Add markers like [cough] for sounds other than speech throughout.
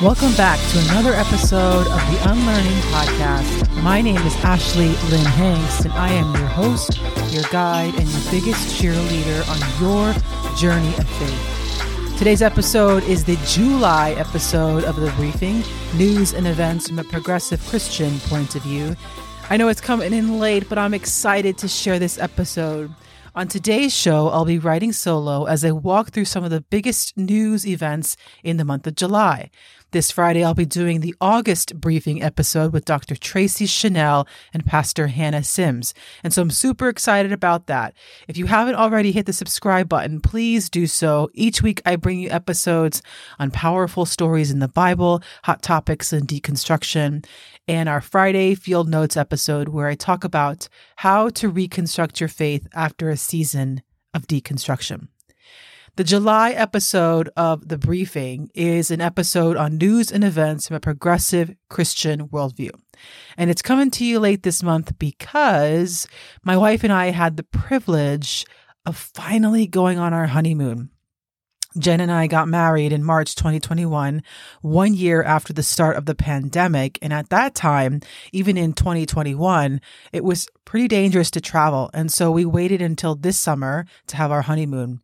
Welcome back to another episode of the Unlearning Podcast. My name is Ashley Lynn Hengst, and I am your host, your guide, and your biggest cheerleader on your journey of faith. Today's episode is the July episode of The Briefing News and Events from a Progressive Christian Point of View. I know it's coming in late, but I'm excited to share this episode. On today's show, I'll be writing solo as I walk through some of the biggest news events in the month of July. This Friday, I'll be doing the August briefing episode with Dr. Tracy Chanel and Pastor Hannah Sims. And so I'm super excited about that. If you haven't already hit the subscribe button, please do so. Each week, I bring you episodes on powerful stories in the Bible, hot topics, and deconstruction. And our Friday Field Notes episode, where I talk about how to reconstruct your faith after a season of deconstruction. The July episode of The Briefing is an episode on news and events from a progressive Christian worldview. And it's coming to you late this month because my wife and I had the privilege of finally going on our honeymoon. Jen and I got married in March 2021, one year after the start of the pandemic. And at that time, even in 2021, it was pretty dangerous to travel. And so we waited until this summer to have our honeymoon.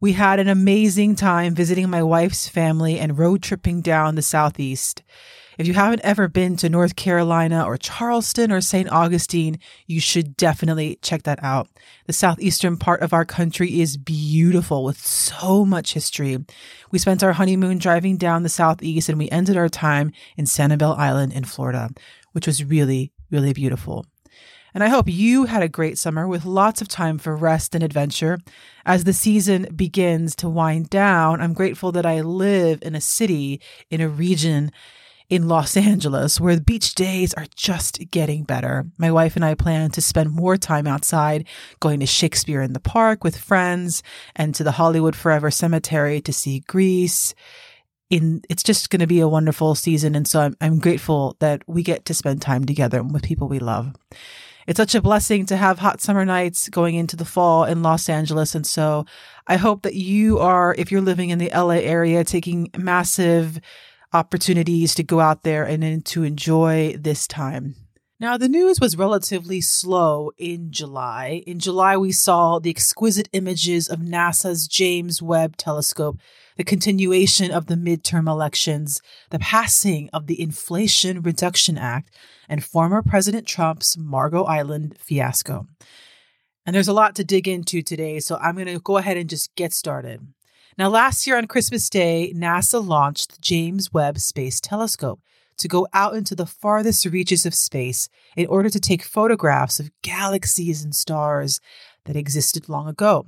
We had an amazing time visiting my wife's family and road tripping down the Southeast. If you haven't ever been to North Carolina or Charleston or St. Augustine, you should definitely check that out. The southeastern part of our country is beautiful with so much history. We spent our honeymoon driving down the southeast and we ended our time in Sanibel Island in Florida, which was really, really beautiful. And I hope you had a great summer with lots of time for rest and adventure. As the season begins to wind down, I'm grateful that I live in a city, in a region in Los Angeles where the beach days are just getting better. My wife and I plan to spend more time outside, going to Shakespeare in the Park with friends and to the Hollywood Forever Cemetery to see Grease. in it's just going to be a wonderful season and so I'm, I'm grateful that we get to spend time together with people we love it's such a blessing to have hot summer nights going into the fall in Los Angeles. And so I hope that you are, if you're living in the LA area, taking massive opportunities to go out there and to enjoy this time. Now, the news was relatively slow in July. In July, we saw the exquisite images of NASA's James Webb Telescope, the continuation of the midterm elections, the passing of the Inflation Reduction Act, and former President Trump's Margot Island fiasco. And there's a lot to dig into today, so I'm going to go ahead and just get started. Now, last year on Christmas Day, NASA launched the James Webb Space Telescope to go out into the farthest reaches of space in order to take photographs of galaxies and stars that existed long ago.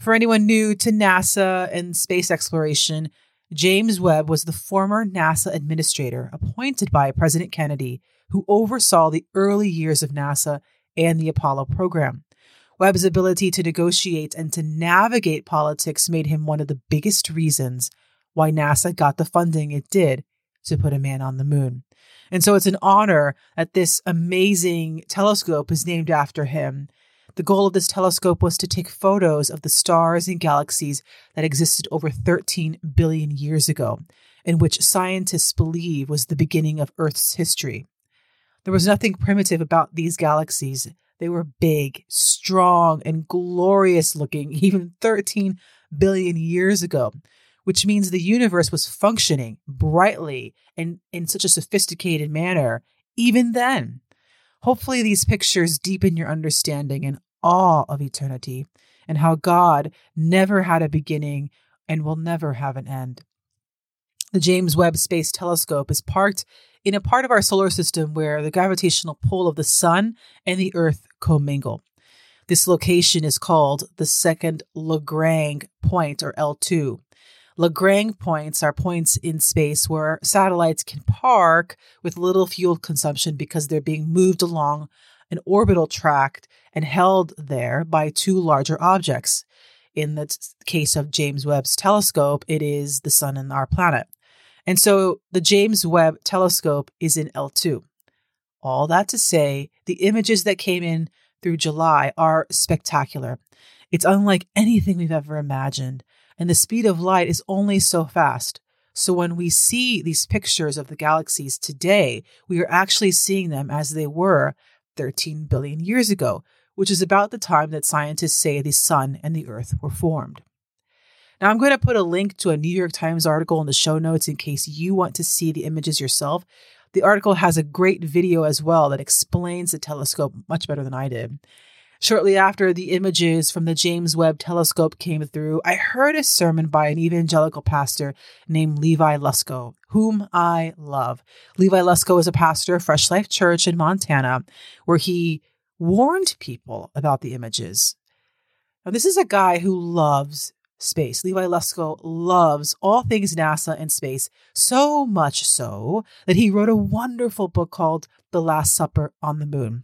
For anyone new to NASA and space exploration, James Webb was the former NASA administrator appointed by President Kennedy who oversaw the early years of NASA and the Apollo program. Webb's ability to negotiate and to navigate politics made him one of the biggest reasons why NASA got the funding it did to put a man on the moon. And so it's an honor that this amazing telescope is named after him. The goal of this telescope was to take photos of the stars and galaxies that existed over 13 billion years ago, and which scientists believe was the beginning of Earth's history. There was nothing primitive about these galaxies. They were big, strong, and glorious looking, [laughs] even 13 billion years ago, which means the universe was functioning brightly and in such a sophisticated manner even then. Hopefully, these pictures deepen your understanding and awe of eternity and how God never had a beginning and will never have an end. The James Webb Space Telescope is parked in a part of our solar system where the gravitational pull of the sun and the earth commingle. This location is called the second Lagrange point or L2. Lagrange points are points in space where satellites can park with little fuel consumption because they're being moved along an orbital tract and held there by two larger objects. In the case of James Webb's telescope, it is the sun and our planet. And so the James Webb telescope is in L2. All that to say, the images that came in through July are spectacular. It's unlike anything we've ever imagined, and the speed of light is only so fast. So when we see these pictures of the galaxies today, we are actually seeing them as they were 13 billion years ago, which is about the time that scientists say the sun and the earth were formed. Now, I'm going to put a link to a New York Times article in the show notes in case you want to see the images yourself. The article has a great video as well that explains the telescope much better than I did. Shortly after the images from the James Webb telescope came through, I heard a sermon by an evangelical pastor named Levi Lusko, whom I love. Levi Lusko is a pastor of Fresh Life Church in Montana, where he warned people about the images. Now, this is a guy who loves space. Levi Lusko loves all things NASA and space, so much so that he wrote a wonderful book called The Last Supper on the Moon.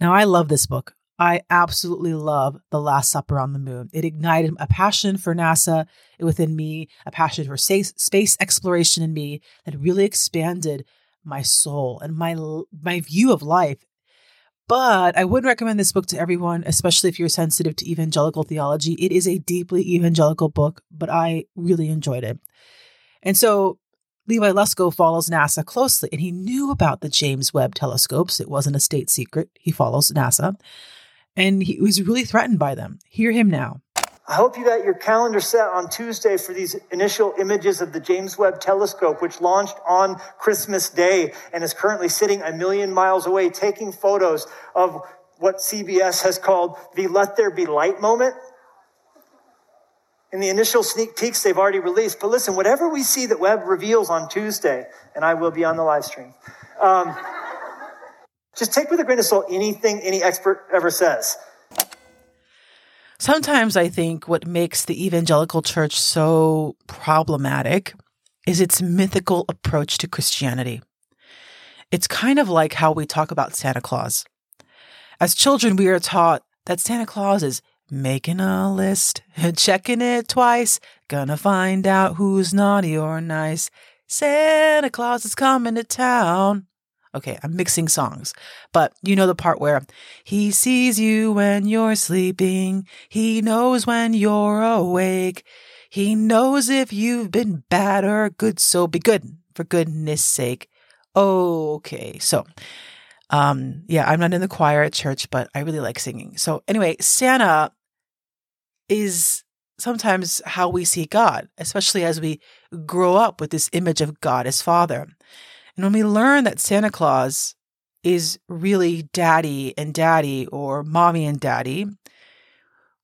Now, I love this book. I absolutely love The Last Supper on the Moon. It ignited a passion for NASA within me, a passion for space exploration in me that really expanded my soul and my my view of life. But I wouldn't recommend this book to everyone, especially if you're sensitive to evangelical theology. It is a deeply evangelical book, but I really enjoyed it. And so Levi Lusko follows NASA closely, and he knew about the James Webb telescopes. It wasn't a state secret. He follows NASA, and he was really threatened by them. Hear him now. I hope you got your calendar set on Tuesday for these initial images of the James Webb telescope, which launched on Christmas Day and is currently sitting a million miles away, taking photos of what CBS has called the Let There Be Light moment in the initial sneak peeks they've already released. But listen, whatever we see that Webb reveals on Tuesday, and I will be on the live stream, um, [laughs] just take with a grain of salt anything any expert ever says. Sometimes I think what makes the evangelical church so problematic is its mythical approach to Christianity. It's kind of like how we talk about Santa Claus. As children, we are taught that Santa Claus is Making a list, [laughs] checking it twice, gonna find out who's naughty or nice. Santa Claus is coming to town. Okay, I'm mixing songs, but you know the part where he sees you when you're sleeping. He knows when you're awake. He knows if you've been bad or good, so be good for goodness sake. Okay, so um yeah, I'm not in the choir at church, but I really like singing. So anyway, Santa is sometimes how we see God, especially as we grow up with this image of God as Father. And when we learn that Santa Claus is really daddy and daddy or mommy and daddy,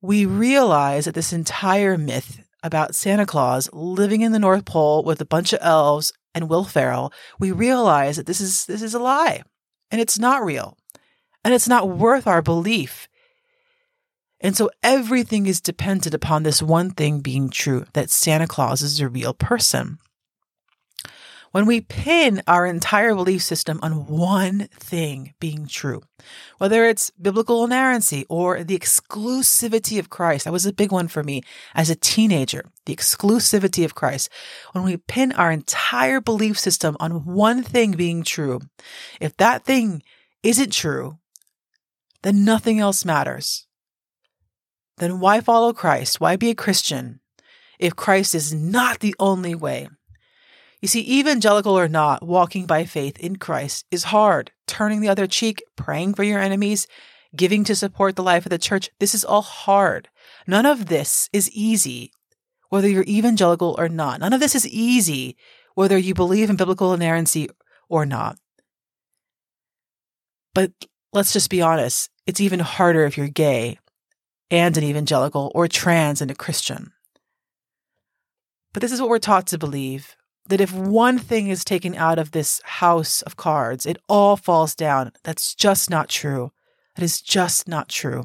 we realize that this entire myth about Santa Claus living in the North Pole with a bunch of elves and Will Ferrell, we realize that this is this is a lie and it's not real. And it's not worth our belief and so everything is dependent upon this one thing being true that Santa Claus is a real person. When we pin our entire belief system on one thing being true, whether it's biblical inerrancy or the exclusivity of Christ, that was a big one for me as a teenager, the exclusivity of Christ. When we pin our entire belief system on one thing being true, if that thing isn't true, then nothing else matters then why follow Christ? Why be a Christian if Christ is not the only way? You see, evangelical or not, walking by faith in Christ is hard. Turning the other cheek, praying for your enemies, giving to support the life of the church, this is all hard. None of this is easy, whether you're evangelical or not. None of this is easy, whether you believe in biblical inerrancy or not. But let's just be honest, it's even harder if you're gay and an evangelical or trans and a Christian. But this is what we're taught to believe that if one thing is taken out of this house of cards, it all falls down. That's just not true. That is just not true.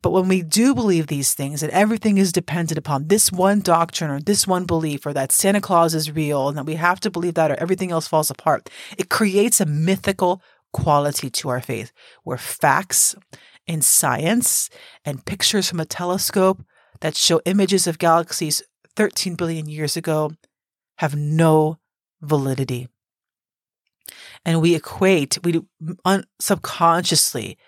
But when we do believe these things, that everything is dependent upon this one doctrine or this one belief, or that Santa Claus is real and that we have to believe that or everything else falls apart, it creates a mythical quality to our faith where facts and science and pictures from a telescope that show images of galaxies 13 billion years ago have no validity. And we equate, we un- subconsciously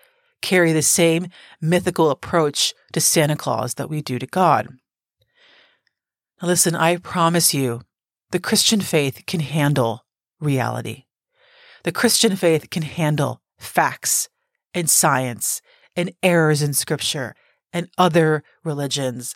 carry the same mythical approach to Santa Claus that we do to God. Now, Listen, I promise you, the Christian faith can handle reality. The Christian faith can handle facts and science and errors in scripture and other religions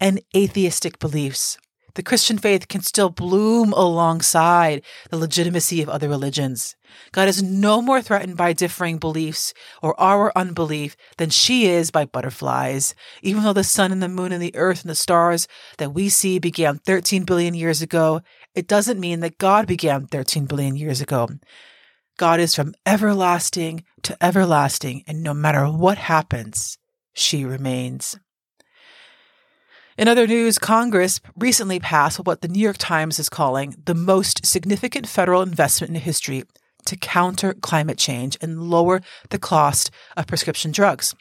and atheistic beliefs. The Christian faith can still bloom alongside the legitimacy of other religions. God is no more threatened by differing beliefs or our unbelief than she is by butterflies. Even though the sun and the moon and the earth and the stars that we see began 13 billion years ago, it doesn't mean that God began 13 billion years ago. God is from everlasting to everlasting, and no matter what happens, she remains. In other news, Congress recently passed what the New York Times is calling the most significant federal investment in history to counter climate change and lower the cost of prescription drugs.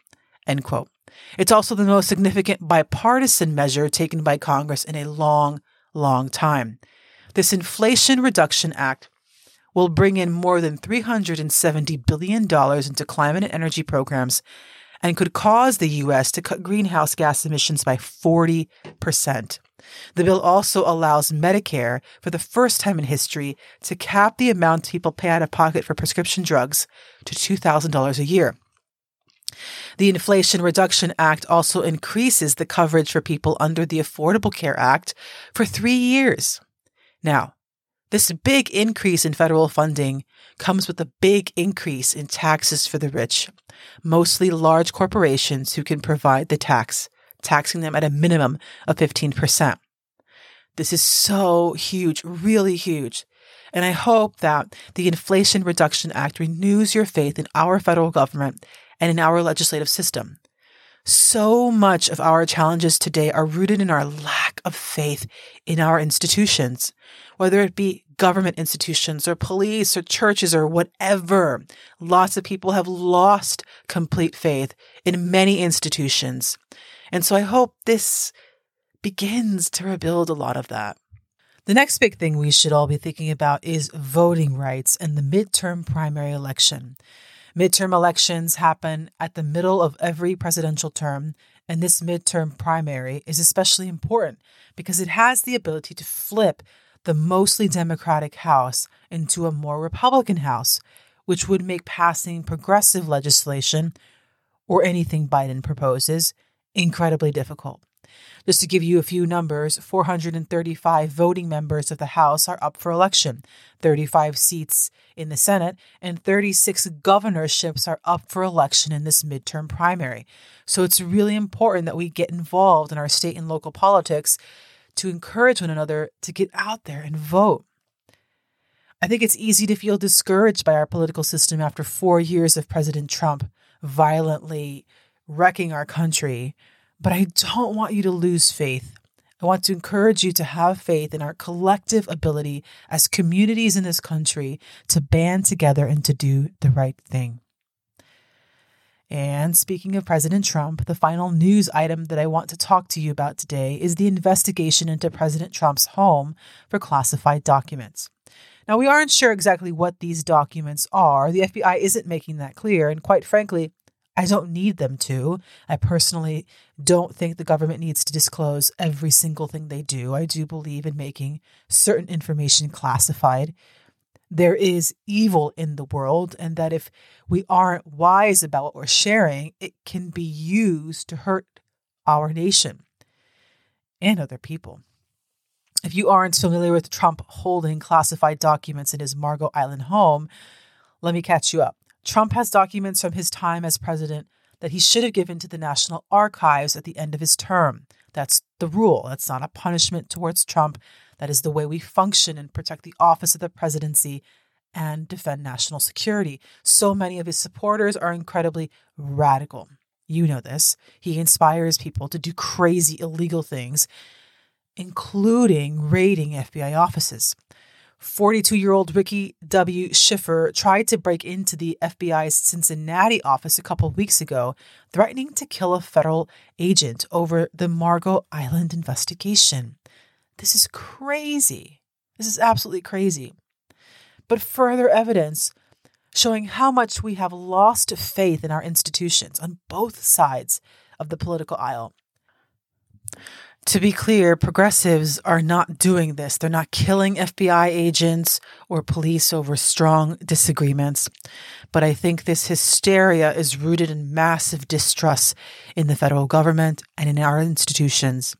End quote. It's also the most significant bipartisan measure taken by Congress in a long, long time. This Inflation Reduction Act will bring in more than $370 billion into climate and energy programs and could cause the U.S. to cut greenhouse gas emissions by 40%. The bill also allows Medicare, for the first time in history, to cap the amount people pay out of pocket for prescription drugs to $2,000 a year. The Inflation Reduction Act also increases the coverage for people under the Affordable Care Act for three years. Now, this big increase in federal funding comes with a big increase in taxes for the rich, mostly large corporations who can provide the tax, taxing them at a minimum of 15%. This is so huge, really huge. And I hope that the Inflation Reduction Act renews your faith in our federal government and in our legislative system. So much of our challenges today are rooted in our lack of faith in our institutions, whether it be government institutions or police or churches or whatever. Lots of people have lost complete faith in many institutions. And so I hope this begins to rebuild a lot of that. The next big thing we should all be thinking about is voting rights and the midterm primary election. Midterm elections happen at the middle of every presidential term, and this midterm primary is especially important because it has the ability to flip the mostly Democratic House into a more Republican House, which would make passing progressive legislation or anything Biden proposes incredibly difficult. Just to give you a few numbers 435 voting members of the House are up for election, 35 seats in the Senate, and 36 governorships are up for election in this midterm primary. So it's really important that we get involved in our state and local politics to encourage one another to get out there and vote. I think it's easy to feel discouraged by our political system after four years of President Trump violently wrecking our country but I don't want you to lose faith. I want to encourage you to have faith in our collective ability as communities in this country to band together and to do the right thing. And speaking of President Trump, the final news item that I want to talk to you about today is the investigation into President Trump's home for classified documents. Now, we aren't sure exactly what these documents are. The FBI isn't making that clear. And quite frankly, I don't need them to. I personally don't think the government needs to disclose every single thing they do. I do believe in making certain information classified. There is evil in the world, and that if we aren't wise about what we're sharing, it can be used to hurt our nation and other people. If you aren't familiar with Trump holding classified documents in his Margot Island home, let me catch you up. Trump has documents from his time as president that he should have given to the National Archives at the end of his term. That's the rule. That's not a punishment towards Trump. That is the way we function and protect the office of the presidency and defend national security. So many of his supporters are incredibly radical. You know this. He inspires people to do crazy illegal things, including raiding FBI offices. 42 year old Ricky W. Schiffer tried to break into the FBI's Cincinnati office a couple weeks ago, threatening to kill a federal agent over the Margot Island investigation. This is crazy. This is absolutely crazy. But further evidence showing how much we have lost faith in our institutions on both sides of the political aisle. To be clear, progressives are not doing this. They're not killing FBI agents or police over strong disagreements. But I think this hysteria is rooted in massive distrust in the federal government and in our institutions.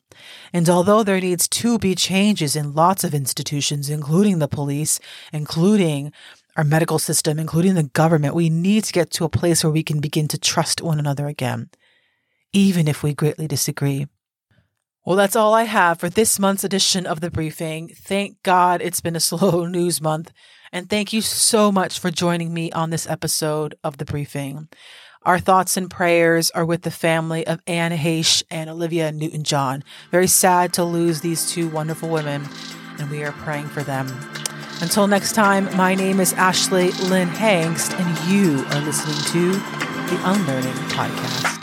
And although there needs to be changes in lots of institutions, including the police, including our medical system, including the government, we need to get to a place where we can begin to trust one another again, even if we greatly disagree. Well, that's all I have for this month's edition of the briefing. Thank God it's been a [laughs] slow news month. And thank you so much for joining me on this episode of the briefing. Our thoughts and prayers are with the family of Anne Heche and Olivia Newton John. Very sad to lose these two wonderful women, and we are praying for them. Until next time, my name is Ashley Lynn Hengst, and you are listening to the Unlearning Podcast.